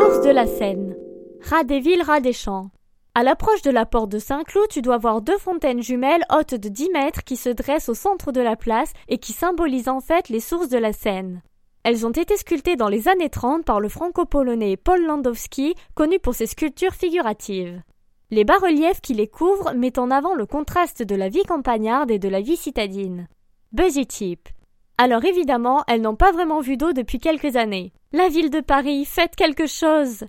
Source de la Seine. Ras des villes, ras des champs. À l'approche de la porte de Saint-Cloud, tu dois voir deux fontaines jumelles hautes de 10 mètres qui se dressent au centre de la place et qui symbolisent en fait les sources de la Seine. Elles ont été sculptées dans les années 30 par le franco-polonais Paul Landowski, connu pour ses sculptures figuratives. Les bas-reliefs qui les couvrent mettent en avant le contraste de la vie campagnarde et de la vie citadine. Alors évidemment, elles n'ont pas vraiment vu d'eau depuis quelques années. La ville de Paris, faites quelque chose!